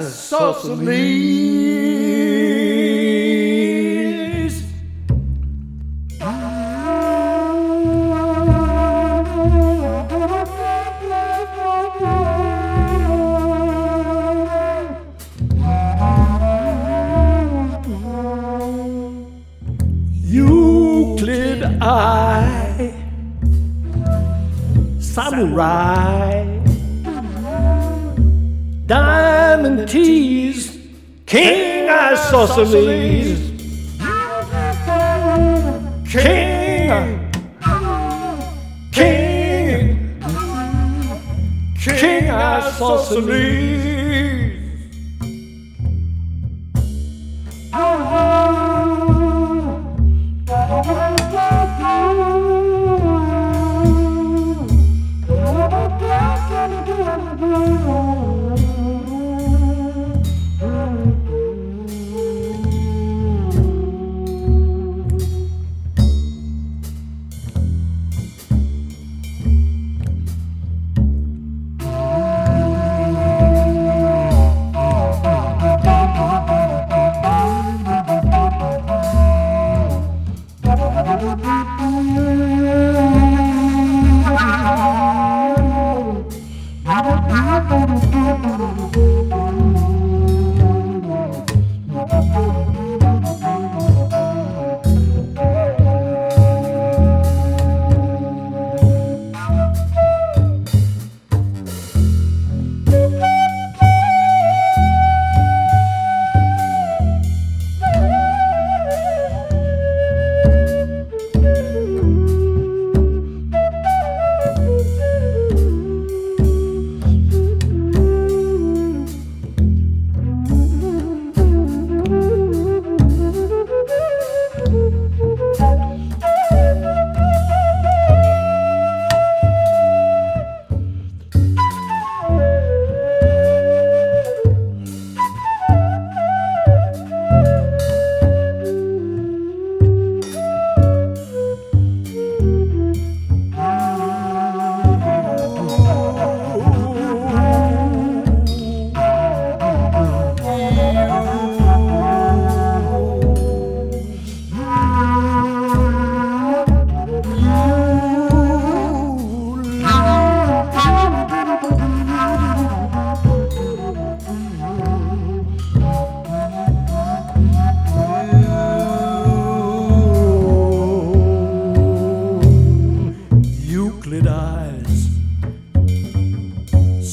isosceles. Euclid I Samurai Diamond Tees King Isosceles King. King. King Isosceles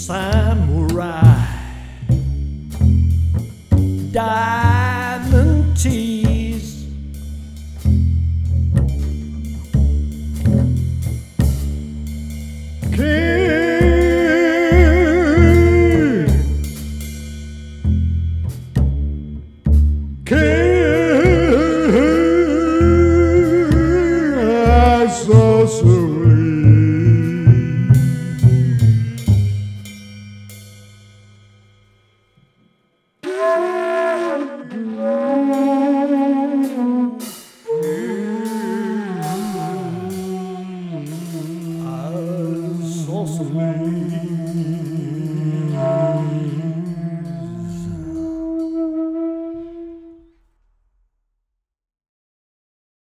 samurai diamond tees King King so soon of